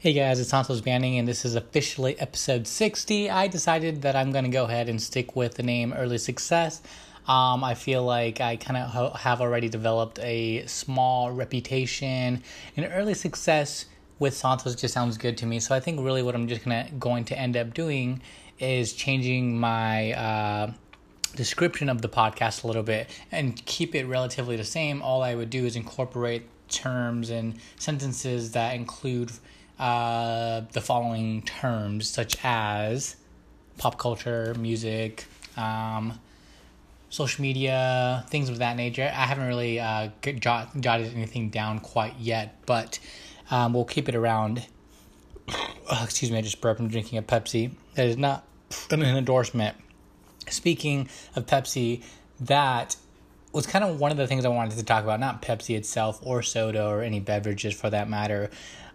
Hey guys, it's Santos Banning, and this is officially episode 60. I decided that I'm going to go ahead and stick with the name Early Success. Um, I feel like I kind of ho- have already developed a small reputation, and early success with Santos just sounds good to me. So I think really what I'm just gonna going to end up doing is changing my uh, description of the podcast a little bit and keep it relatively the same. All I would do is incorporate terms and sentences that include uh, the following terms, such as pop culture, music, um, social media, things of that nature. I haven't really uh, jot, jotted anything down quite yet, but um, we'll keep it around. Oh, excuse me, I just burped. I'm drinking a Pepsi. That is not an endorsement. Speaking of Pepsi, that was kind of one of the things I wanted to talk about, not Pepsi itself or soda or any beverages for that matter,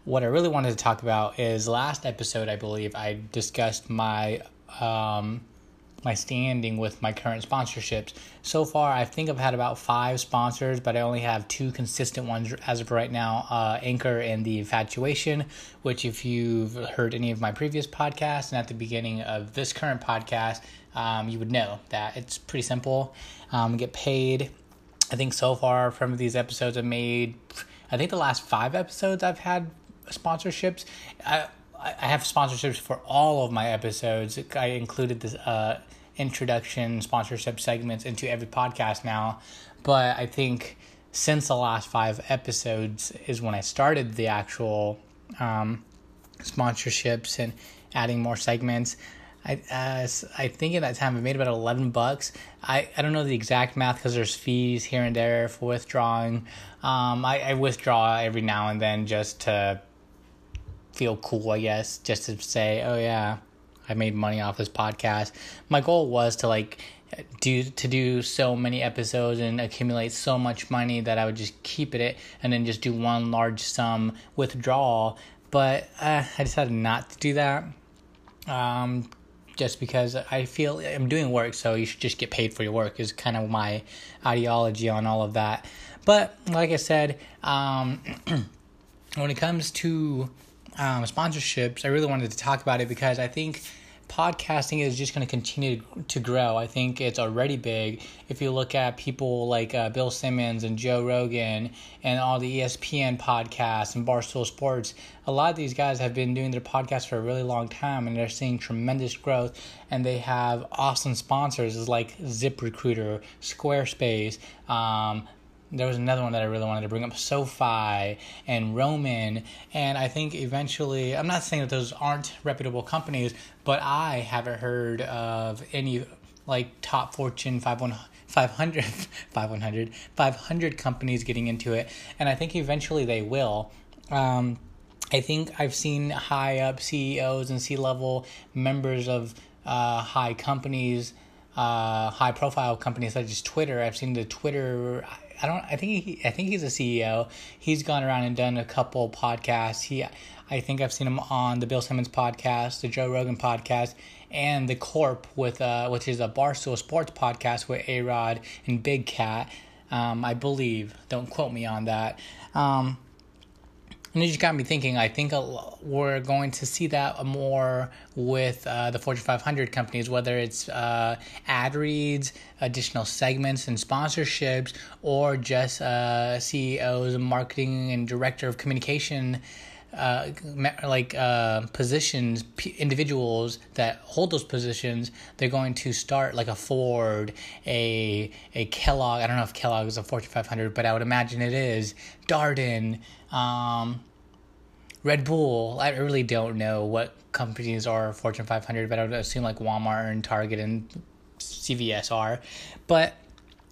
what I really wanted to talk about is last episode, I believe, I discussed my um, my standing with my current sponsorships. So far, I think I've had about five sponsors, but I only have two consistent ones as of right now uh, Anchor and The Infatuation, which, if you've heard any of my previous podcasts and at the beginning of this current podcast, um, you would know that it's pretty simple. Um, get paid. I think so far from these episodes, I've made, I think the last five episodes I've had sponsorships. I I have sponsorships for all of my episodes. I included this uh, introduction sponsorship segments into every podcast now, but I think since the last five episodes is when I started the actual um, sponsorships and adding more segments. I uh, I think in that time I made about eleven bucks. I, I don't know the exact math because there's fees here and there for withdrawing. Um, I, I withdraw every now and then just to feel cool, I guess, just to say, oh yeah, I made money off this podcast. My goal was to like do to do so many episodes and accumulate so much money that I would just keep it and then just do one large sum withdrawal. But uh, I decided not to do that. Um, just because I feel I'm doing work, so you should just get paid for your work is kind of my ideology on all of that. But like I said, um, when it comes to um, sponsorships, I really wanted to talk about it because I think podcasting is just going to continue to grow. I think it's already big. If you look at people like uh, Bill Simmons and Joe Rogan and all the ESPN podcasts and Barstool Sports, a lot of these guys have been doing their podcasts for a really long time and they're seeing tremendous growth. And they have awesome sponsors like ZipRecruiter, Squarespace, um, there was another one that I really wanted to bring up SoFi and Roman. And I think eventually, I'm not saying that those aren't reputable companies, but I haven't heard of any like top Fortune 500. 500, 500, 500 companies getting into it, and I think eventually they will. Um, I think I've seen high up CEOs and C level members of uh, high companies, uh, high profile companies such as Twitter. I've seen the Twitter I don't. I think he. I think he's a CEO. He's gone around and done a couple podcasts. He. I think I've seen him on the Bill Simmons podcast, the Joe Rogan podcast, and the Corp with uh, which is a Barstool Sports podcast with A Rod and Big Cat. Um, I believe. Don't quote me on that. Um, and it just got me thinking. I think we're going to see that more with uh, the Fortune 500 companies, whether it's uh, ad reads, additional segments and sponsorships, or just uh, CEOs, marketing, and director of communication. Uh, like uh, positions, p- individuals that hold those positions, they're going to start like a Ford, a a Kellogg. I don't know if Kellogg is a Fortune 500, but I would imagine it is. Darden, um, Red Bull. I really don't know what companies are Fortune 500, but I would assume like Walmart and Target and CVS are. But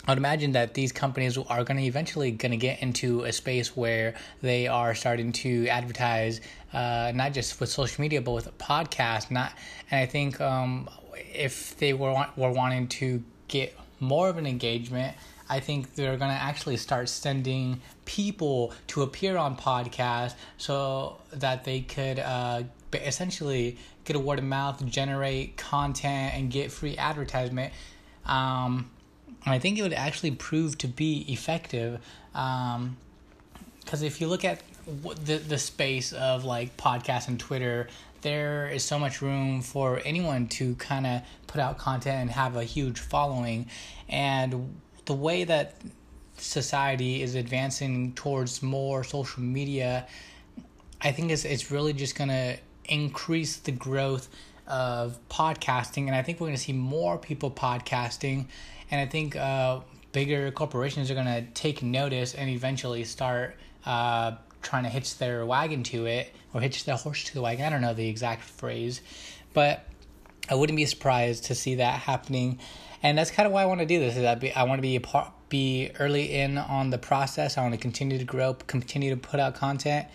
I would imagine that these companies are going to eventually going to get into a space where they are starting to advertise, uh, not just with social media, but with podcasts. Not, and I think um, if they were were wanting to get more of an engagement I think they're going to actually start sending people to appear on podcasts so that they could uh, essentially get a word of mouth, generate content, and get free advertisement. Um, I think it would actually prove to be effective. Um, because if you look at the the space of like podcasts and Twitter, there is so much room for anyone to kind of put out content and have a huge following, and the way that society is advancing towards more social media, I think it's it's really just gonna increase the growth of podcasting, and I think we're gonna see more people podcasting, and I think uh, bigger corporations are gonna take notice and eventually start uh, trying to hitch their wagon to it or hitch their horse to the wagon. I don't know the exact phrase, but I wouldn't be surprised to see that happening. And that's kind of why I want to do this. Is that I want to be a part, be early in on the process. I want to continue to grow, continue to put out content,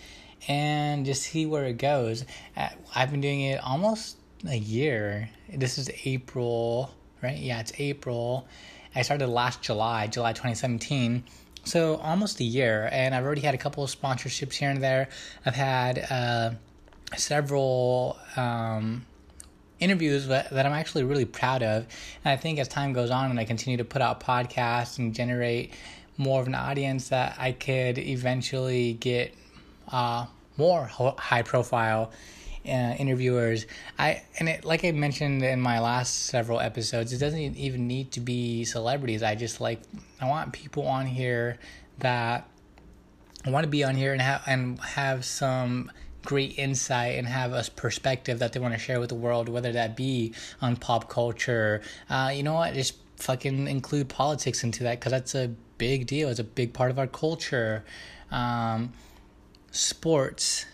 and just see where it goes. Uh, I've been doing it almost a year. This is April, right? Yeah, it's April. I started last July, July 2017 so almost a year, and I've already had a couple of sponsorships here and there. I've had uh, several um, interviews that, I'm actually really proud of, and I think as time goes on and I continue to put out podcasts and generate more of an audience, that I could eventually get uh, more high profile uh, interviewers. I and it, like I mentioned in my last several episodes, it doesn't even need to be celebrities. I just like I want people on here that I want to be on here and have and have some great insight and have a perspective that they want to share with the world, whether that be on pop culture. Uh, you know what? Just fucking include politics into that because that's a big deal. It's a big part of our culture. Um, sports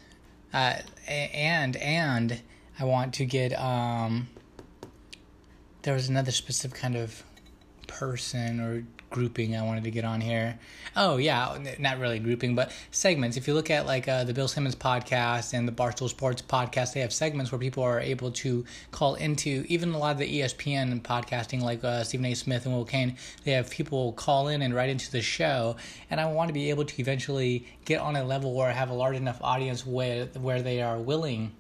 uh, and and I want to get um. There was another specific kind of person or grouping I wanted to get on here. Oh yeah, not really grouping, but segments. If you look at like uh, the Bill Simmons podcast and the Barstool Sports podcast, they have segments where people are able to call into. Even a lot of the ESPN podcasting, like uh, Stephen A. Smith and Will Cain. they have people call in and write into the show. And I want to be able to eventually get on a level where I have a large enough audience where where they are willing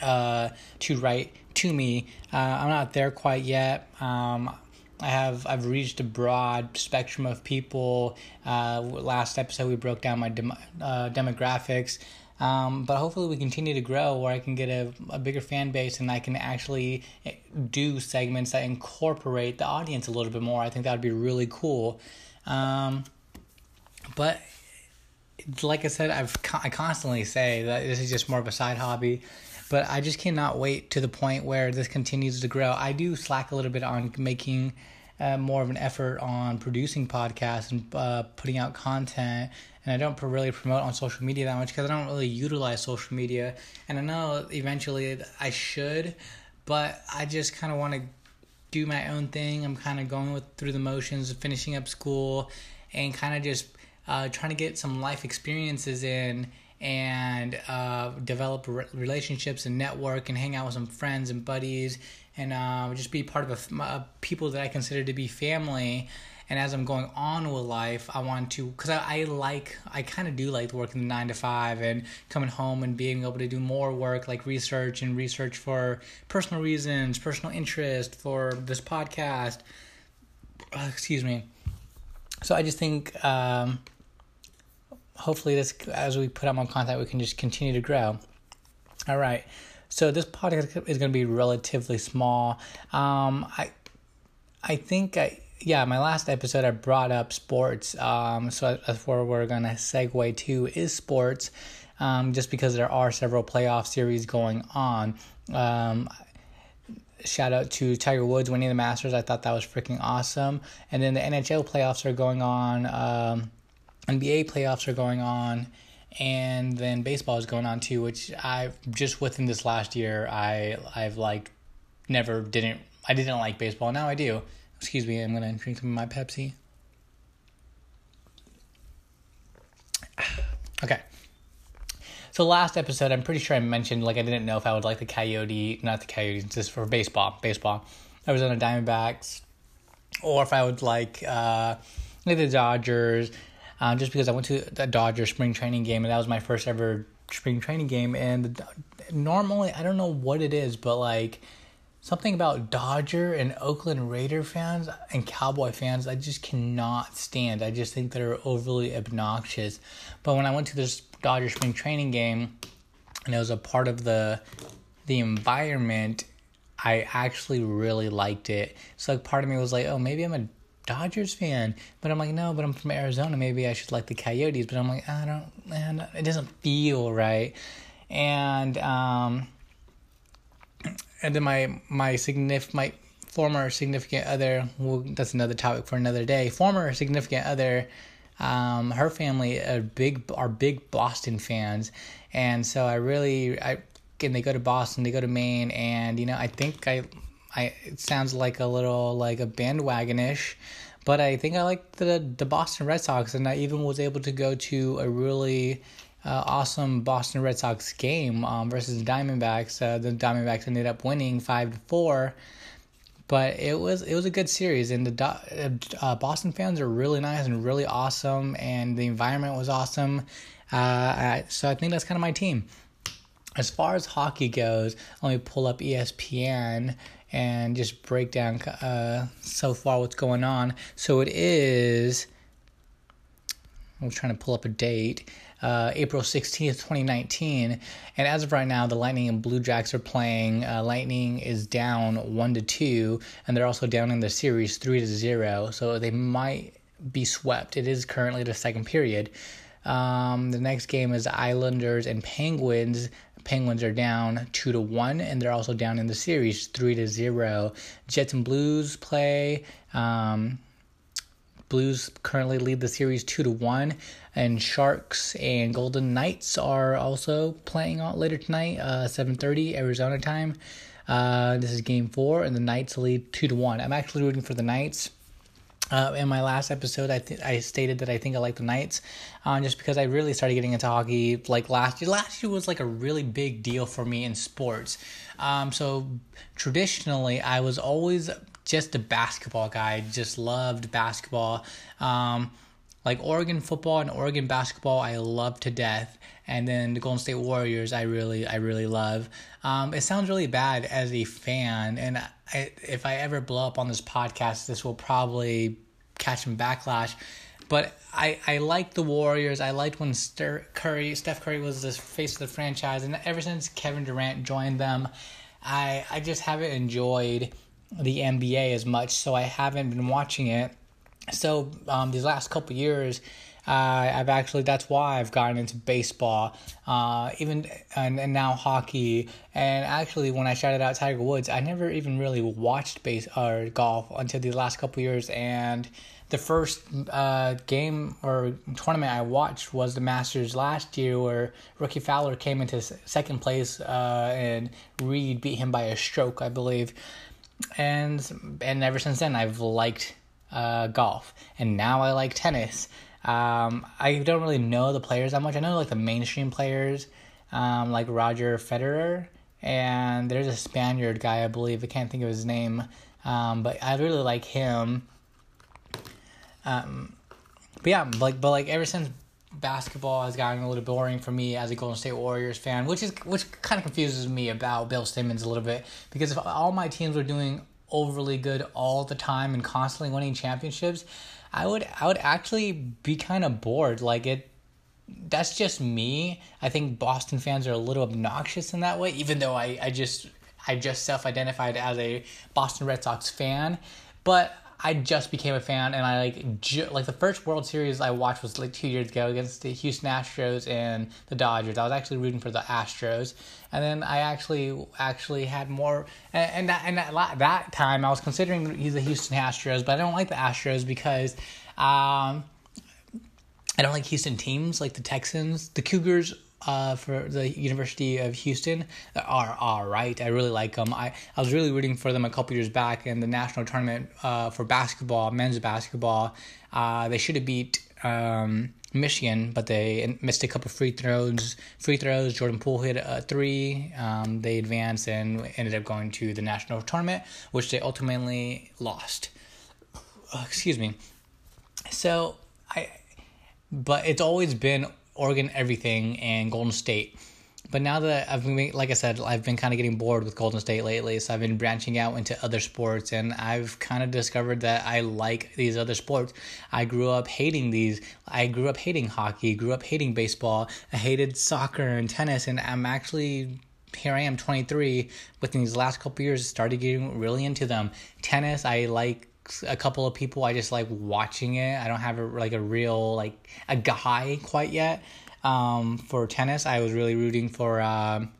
uh, to write to me. Uh, I'm not there quite yet. Um, I have I've reached a broad spectrum of people. Uh, last episode we broke down my dem- uh, demographics, um, but hopefully we continue to grow where I can get a, a bigger fan base and I can actually eh, do segments that incorporate the audience a little bit more. I think that would be really cool. Um, but like I said, I've I constantly say that this is just more of a side hobby but I just cannot wait to the point where this continues to grow. I do slack a little bit on making uh, more of an effort on producing podcasts and uh, putting out content. And I don't really promote on social media that much because I don't really utilize social media. And I know eventually I should, but I just kind of want to do my own thing. I'm kind of going with through the motions, of finishing up school, and kind of just uh, trying to get some life experiences in and uh, develop re- relationships and network and hang out with some friends and buddies and uh, just be part of a, a, people that I consider to be family. And as I'm going on with life, I want to, because I, I like, I kind of do like working the nine to five and coming home and being able to do more work like research and research for personal reasons, personal interest for this podcast. Uh, excuse me. So I just think, um, hopefully this as we put out more content we can just continue to grow all right so this podcast is going to be relatively small um i i think i yeah my last episode i brought up sports um so that's where we're going to segue to is sports um just because there are several playoff series going on um shout out to Tiger Woods winning the Masters. I thought that was freaking awesome. And then the NHL playoffs are going on. Um, NBA playoffs are going on, and then baseball is going on too. Which I just within this last year, I I've like never didn't I didn't like baseball. Now I do. Excuse me, I'm gonna drink some of my Pepsi. Okay. So last episode, I'm pretty sure I mentioned like I didn't know if I would like the Coyote, not the Coyotes, just for baseball. Baseball. I was on the Diamondbacks, or if I would like uh, the Dodgers, um, just because I went to the Dodger spring training game and that was my first ever spring training game. And normally, I don't know what it is, but like something about Dodger and Oakland Raider fans and Cowboy fans, I just cannot stand. I just think they're overly obnoxious. But when I went to this Dodger spring training game, and it was a part of the the environment. I actually really liked it. So like part of me was like, oh, maybe I'm a Dodgers fan, but I'm like, no, but I'm from Arizona. Maybe I should like the Coyotes. But I'm like, I don't, man, it doesn't feel right. And um, and then my my significant my former significant other. Well, that's another topic for another day. Former significant other. Um, her family are big are big Boston fans, and so I really I and they go to Boston, they go to Maine, and you know I think I I it sounds like a little like a bandwagonish, but I think I like the the Boston Red Sox, and I even was able to go to a really uh, awesome Boston Red Sox game um, versus the Diamondbacks. Uh, the Diamondbacks ended up winning five to four, but it was it was a good series, and the uh, uh Boston fans are really nice and really awesome, and the environment was awesome. Uh, I, so I think that's kind of my team. As far as hockey goes, let me pull up ESPN and just break down uh, so far what's going on. So it is. I'm trying to pull up a date uh, April 16th, 2019. And as of right now, the Lightning and Blue Jacks are playing. Uh, Lightning is down 1 to 2, and they're also down in the series 3 to 0. So they might be swept. It is currently the second period. Um, the next game is Islanders and Penguins. Penguins are down two to one, and they're also down in the series three to zero. Jets and Blues play. Um, Blues currently lead the series two to one, and Sharks and Golden Knights are also playing out later tonight, uh, seven thirty Arizona time. Uh, this is game four, and the Knights lead two to one. I'm actually rooting for the Knights. Uh, in my last episode, I th- I stated that I think I like the Knights, uh, just because I really started getting into hockey like last year. Last year was like a really big deal for me in sports. Um, so traditionally, I was always just a basketball guy. Just loved basketball. Um, like Oregon football and Oregon basketball, I love to death. And then the Golden State Warriors, I really, I really love. Um, it sounds really bad as a fan, and I, if I ever blow up on this podcast, this will probably catch some backlash. But I, I like the Warriors. I liked when Curry, Steph Curry was the face of the franchise, and ever since Kevin Durant joined them, I I just haven't enjoyed the NBA as much, so I haven't been watching it. So um, these last couple years, uh, I've actually that's why I've gotten into baseball, uh, even and, and now hockey. And actually, when I shouted out Tiger Woods, I never even really watched base or golf until these last couple years. And the first uh, game or tournament I watched was the Masters last year, where Rickie Fowler came into second place uh, and Reed beat him by a stroke, I believe and and ever since then I've liked uh, golf, and now I like tennis. Um, I don't really know the players that much. I know like the mainstream players, um, like Roger Federer, and there's a Spaniard guy I believe I can't think of his name, um, but I really like him. Um, but yeah, like but like ever since basketball has gotten a little boring for me as a Golden State Warriors fan, which is which kind of confuses me about Bill Simmons a little bit because if all my teams were doing overly good all the time and constantly winning championships, I would I would actually be kind of bored. Like it that's just me. I think Boston fans are a little obnoxious in that way, even though I, I just I just self identified as a Boston Red Sox fan. But I just became a fan, and I like ju- like the first World Series I watched was like two years ago against the Houston Astros and the Dodgers. I was actually rooting for the Astros, and then I actually actually had more. And, and that and that, that time I was considering he's the Houston Astros, but I don't like the Astros because. Um, I don't like Houston teams like the Texans. The Cougars uh, for the University of Houston are all right. I really like them. I, I was really rooting for them a couple years back in the national tournament uh, for basketball, men's basketball. Uh, they should have beat um, Michigan, but they missed a couple free throws. Free throws. Jordan Poole hit a three. Um, they advanced and ended up going to the national tournament, which they ultimately lost. excuse me. So I, but it's always been Oregon everything and Golden State. but now that I've been, like I said, I've been kind of getting bored with Golden State lately, so I've been branching out into other sports, and I've kind of discovered that I like these other sports. I grew up hating these. I grew up hating hockey, grew up hating baseball. I hated soccer and tennis, and I'm actually here I am 23 within these last couple years started getting really into them tennis I like a couple of people I just like watching it I don't have a, like a real like a guy quite yet um, for tennis I was really rooting for um,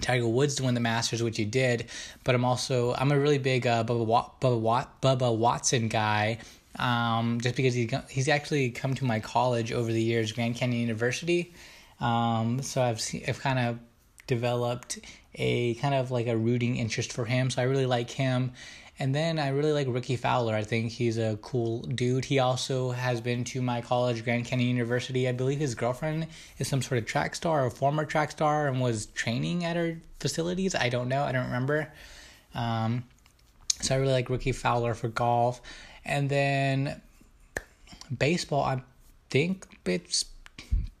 Tiger Woods to win the Masters, which he did. But I'm also I'm a really big uh, Bubba, Bubba, Bubba Watson guy, um, just because he's he's actually come to my college over the years, Grand Canyon University. Um, so I've I've kind of developed a kind of like a rooting interest for him. So I really like him. And then I really like Rickie Fowler. I think he's a cool dude. He also has been to my college, Grand Canyon University. I believe his girlfriend is some sort of track star or former track star and was training at her facilities. I don't know. I don't remember. Um, so I really like Rickie Fowler for golf. And then baseball, I think it's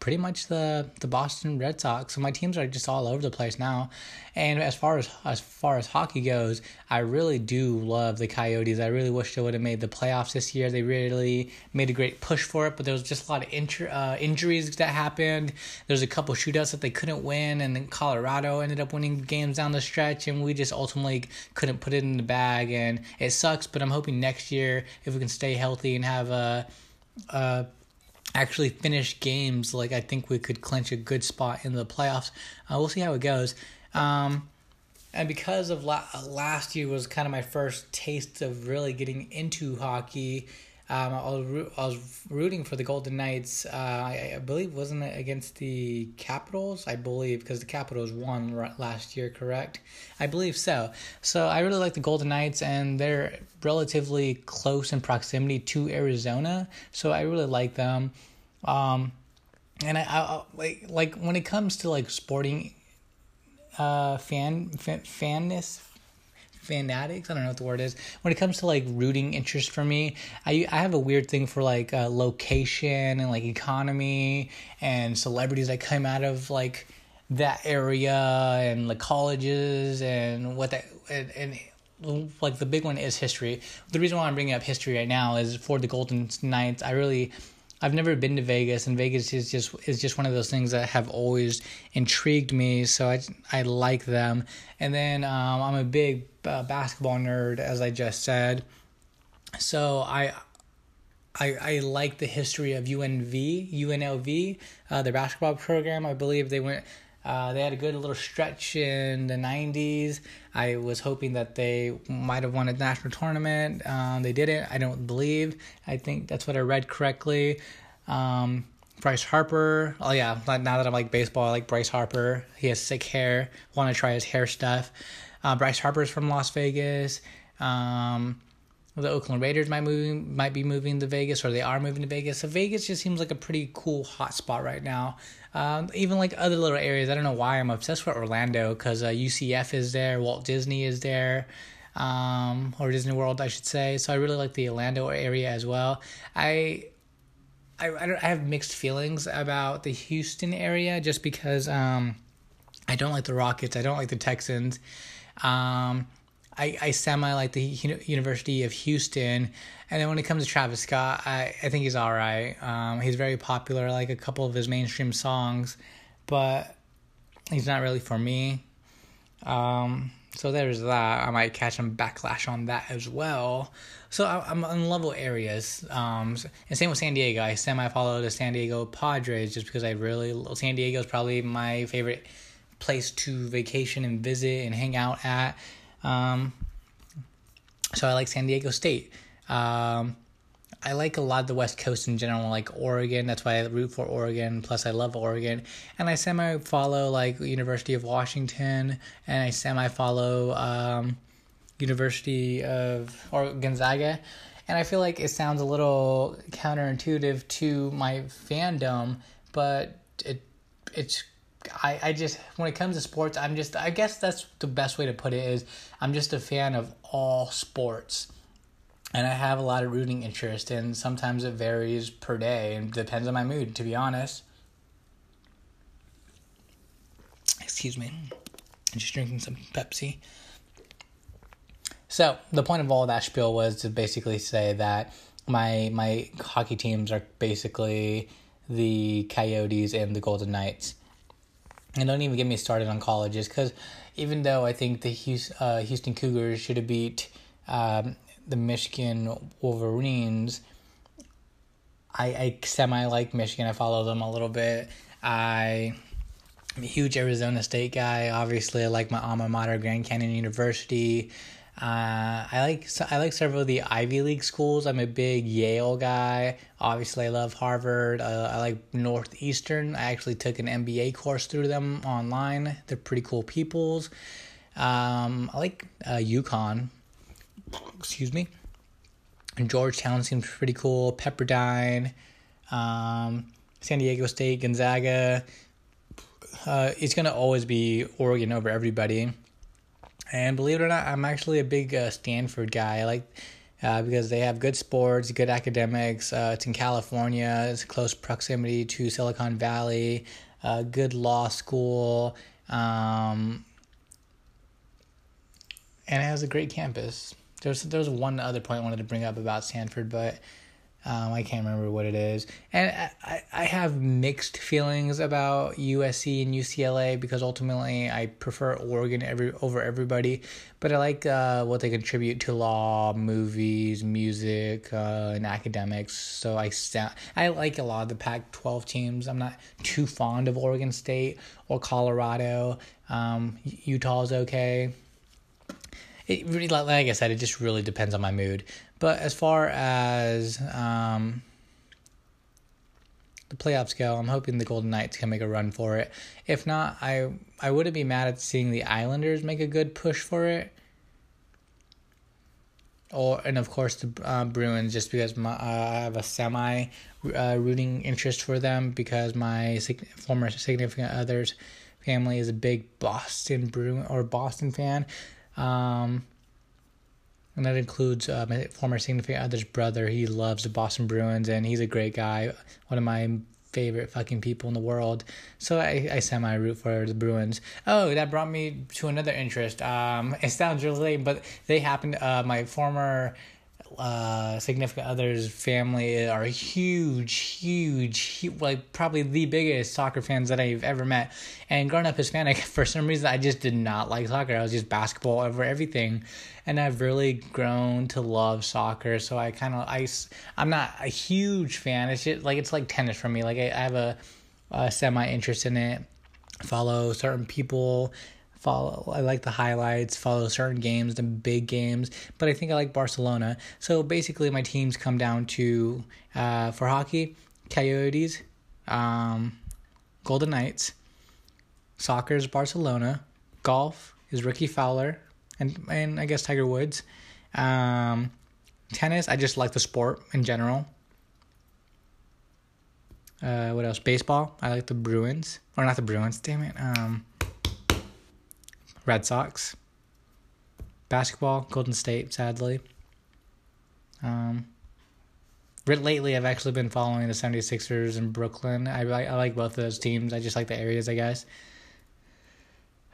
pretty much the the Boston Red Sox. So my teams are just all over the place now. And as far as as far as hockey goes, I really do love the Coyotes. I really wish they would have made the playoffs this year. They really made a great push for it, but there was just a lot of uh, injuries that happened. There's a couple shootouts that they couldn't win, and then Colorado ended up winning games down the stretch, and we just ultimately couldn't put it in the bag. And it sucks, but I'm hoping next year if we can stay healthy and have a. a actually finish games, like I think we could clinch a good spot in the playoffs. Uh, we'll see how it goes. Um, and because of la- last year was kind of my first taste of really getting into hockey, um, I, was I was rooting for the Golden Knights. Uh, I, I, believe wasn't it against the Capitals? I believe because the Capitals won last year, correct? I believe so. So I really like the Golden Knights, and they're relatively close in proximity to Arizona. So I really like them. Um, and I, I, like like when it comes to like sporting uh fan, fan fanness fanatics. I don't know what the word is. When it comes to like rooting interest for me, I I have a weird thing for like uh, location and like economy and celebrities that come out of like that area and the colleges and what that and, and like the big one is history. The reason why I'm bringing up history right now is for the Golden Knights. I really I've never been to Vegas, and Vegas is just is just one of those things that have always intrigued me. So I I like them. And then um, I'm a big uh, basketball nerd, as I just said. So I. I, I like the history of UNV, UNLV, uh, their basketball program. I believe they went uh, they had a good little stretch in the 90s. I was hoping that they might have won a national tournament. Um, they didn't, I don't believe. I think that's what I read correctly. Um, Bryce Harper. Oh, yeah, now that I'm like baseball, I like Bryce Harper. He has sick hair. Want to try his hair stuff. Uh, Bryce Harper is from Las Vegas. Um, the Oakland Raiders might moving might be moving to Vegas or they are moving to Vegas. So Vegas just seems like a pretty cool hot spot right now. Um, even like other little areas. I don't know why I'm obsessed with Orlando because uh, UCF is there, Walt Disney is there, um, or Disney World, I should say. So I really like the Orlando area as well. I I, I, I have mixed feelings about the Houston area just because um, I don't like the Rockets. I don't like the Texans. Um, I, I semi like the University of Houston. And then when it comes to Travis Scott, I, I think he's all right. Um, he's very popular, like a couple of his mainstream songs, but he's not really for me. Um, so there's that. I might catch some backlash on that as well. So I, am in level areas. Um, and same with San Diego. I semi follow the San Diego Padres just because I really San Diego is probably my favorite place to vacation and visit and hang out at. Um, so I like San Diego State. Um, I like a lot of the West Coast in general, like Oregon. That's why I root for Oregon. Plus, I love Oregon, and I semi follow like University of Washington, and I semi follow um, University of or Gonzaga. And I feel like it sounds a little counterintuitive to my fandom, but it it's I, I just when it comes to sports i'm just i guess that's the best way to put it is i'm just a fan of all sports and i have a lot of rooting interest and sometimes it varies per day and depends on my mood to be honest Excuse me. I'm just drinking some Pepsi. So the point of all that spiel was to basically say that my my hockey teams are basically the Coyotes and the Golden Knights. And don't even get me started on colleges because even though I think the Houston, uh, Houston Cougars should have beat um, the Michigan Wolverines, I, I semi like Michigan. I follow them a little bit. I I'm a huge Arizona State guy. Obviously, I like my alma mater, Grand Canyon University. Uh, I like I like several of the Ivy League schools. I'm a big Yale guy. Obviously, I love Harvard. Uh, I like Northeastern. I actually took an MBA course through them online. They're pretty cool peoples. Um, I like uh, UConn. Excuse me. And Georgetown seems pretty cool. Pepperdine, um, San Diego State, Gonzaga. Uh, it's gonna always be Oregon over everybody. And believe it or not, I'm actually a big uh, Stanford guy. I like uh, because they have good sports, good academics. Uh, it's in California. It's close proximity to Silicon Valley. Uh, good law school. Um, and it has a great campus. There's there's one other point I wanted to bring up about Stanford, but um, I can't remember what it is. And I, I have mixed feelings about USC and UCLA because ultimately I prefer Oregon every over everybody. But I like uh, what they contribute to law, movies, music, uh, and academics. So I I like a lot of the Pac-12 teams. I'm not too fond of Oregon State or Colorado. Um, Utah's okay it really like I said, it just really depends on my mood. But as far as um, the playoffs go, I'm hoping the Golden Knights can make a run for it. If not, I I wouldn't be mad at seeing the Islanders make a good push for it. Or and of course the uh, Bruins, just because my, uh, I have a semi uh, rooting interest for them because my sig- former significant other's family is a big Boston Bruin or Boston fan. Um, and that includes uh, my former significant other's brother. He loves the Boston Bruins, and he's a great guy. One of my favorite fucking people in the world. So I, I semi root for the Bruins. Oh, that brought me to another interest. Um, it sounds really lame, but they happened. Uh, my former uh, significant other's family are huge, huge, huge, like probably the biggest soccer fans that I've ever met. And growing up Hispanic, for some reason, I just did not like soccer. I was just basketball over everything, and I've really grown to love soccer. So I kind of I I'm not a huge fan. It's just like it's like tennis for me. Like I, I have a, a semi interest in it. Follow certain people follow I like the highlights, follow certain games, the big games, but I think I like Barcelona. So basically my teams come down to uh, for hockey, Coyotes, um, Golden Knights, soccer is Barcelona, golf is Rickie Fowler and and I guess Tiger Woods. Um, tennis, I just like the sport in general. Uh, what else? Baseball. I like the Bruins, or not the Bruins. Damn it. Um, Red Sox. Basketball, Golden State, sadly. Um, lately, I've actually been following the 76ers in Brooklyn. I, I like both of those teams. I just like the areas, I guess.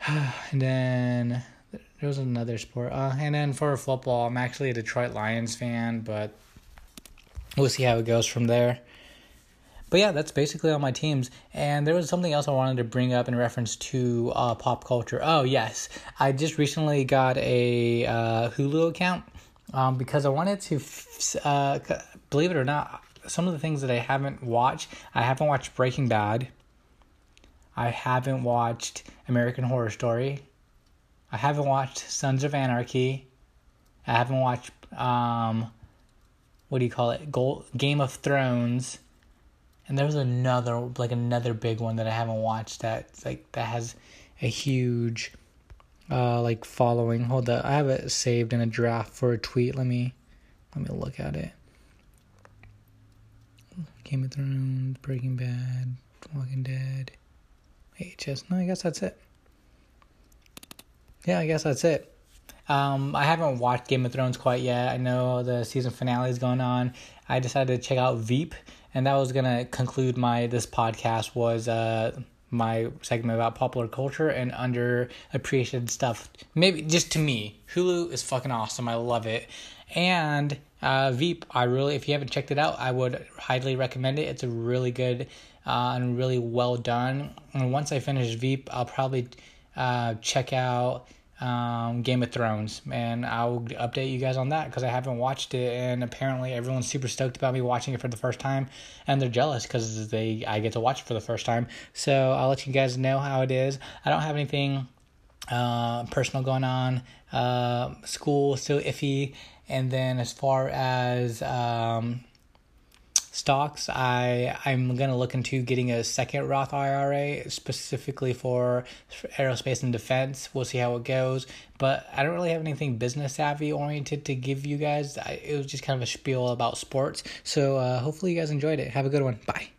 and then there was another sport. Uh, and then for football, I'm actually a Detroit Lions fan, but we'll see how it goes from there. But yeah, that's basically all my teams. And there was something else I wanted to bring up in reference to uh, pop culture. Oh, yes. I just recently got a uh, Hulu account um, because I wanted to, uh, believe it or not, some of the things that I haven't watched, I haven't watched Breaking Bad. I haven't watched American Horror Story. I haven't watched Sons of Anarchy. I haven't watched, um, what do you call it? Gold, Game of Thrones and there was another like another big one that I haven't watched that like that has a huge uh like following. Hold up, I have it saved in a draft for a tweet. Let me let me look at it. Game of Thrones, Breaking Bad, Walking Dead, HS. No, I guess that's it. Yeah, I guess that's it. Um, I haven't watched Game of Thrones quite yet. I know the season finale is going on. I decided to check out Veep and that was gonna conclude my this podcast was uh my segment about popular culture and underappreciated stuff. Maybe just to me, Hulu is fucking awesome. I love it. And uh, Veep, I really, if you haven't checked it out, I would highly recommend it. It's a really good uh, and really well done. And once I finish Veep, I'll probably uh, check out um, Game of Thrones, and I'll update you guys on that because I haven't watched it, and apparently everyone's super stoked about me watching it for the first time, and they're jealous because they I get to watch it for the first time. So I'll let you guys know how it is. I don't have anything uh, personal going on. Uh, school still iffy, and then as far as um, stocks, I I'm gonna look into getting a second Roth IRA specifically for aerospace and defense. We'll see how it goes, but I don't really have anything business savvy oriented to give you guys. I, it was just kind of a spiel about sports. So uh, hopefully you guys enjoyed it. Have a good one. Bye.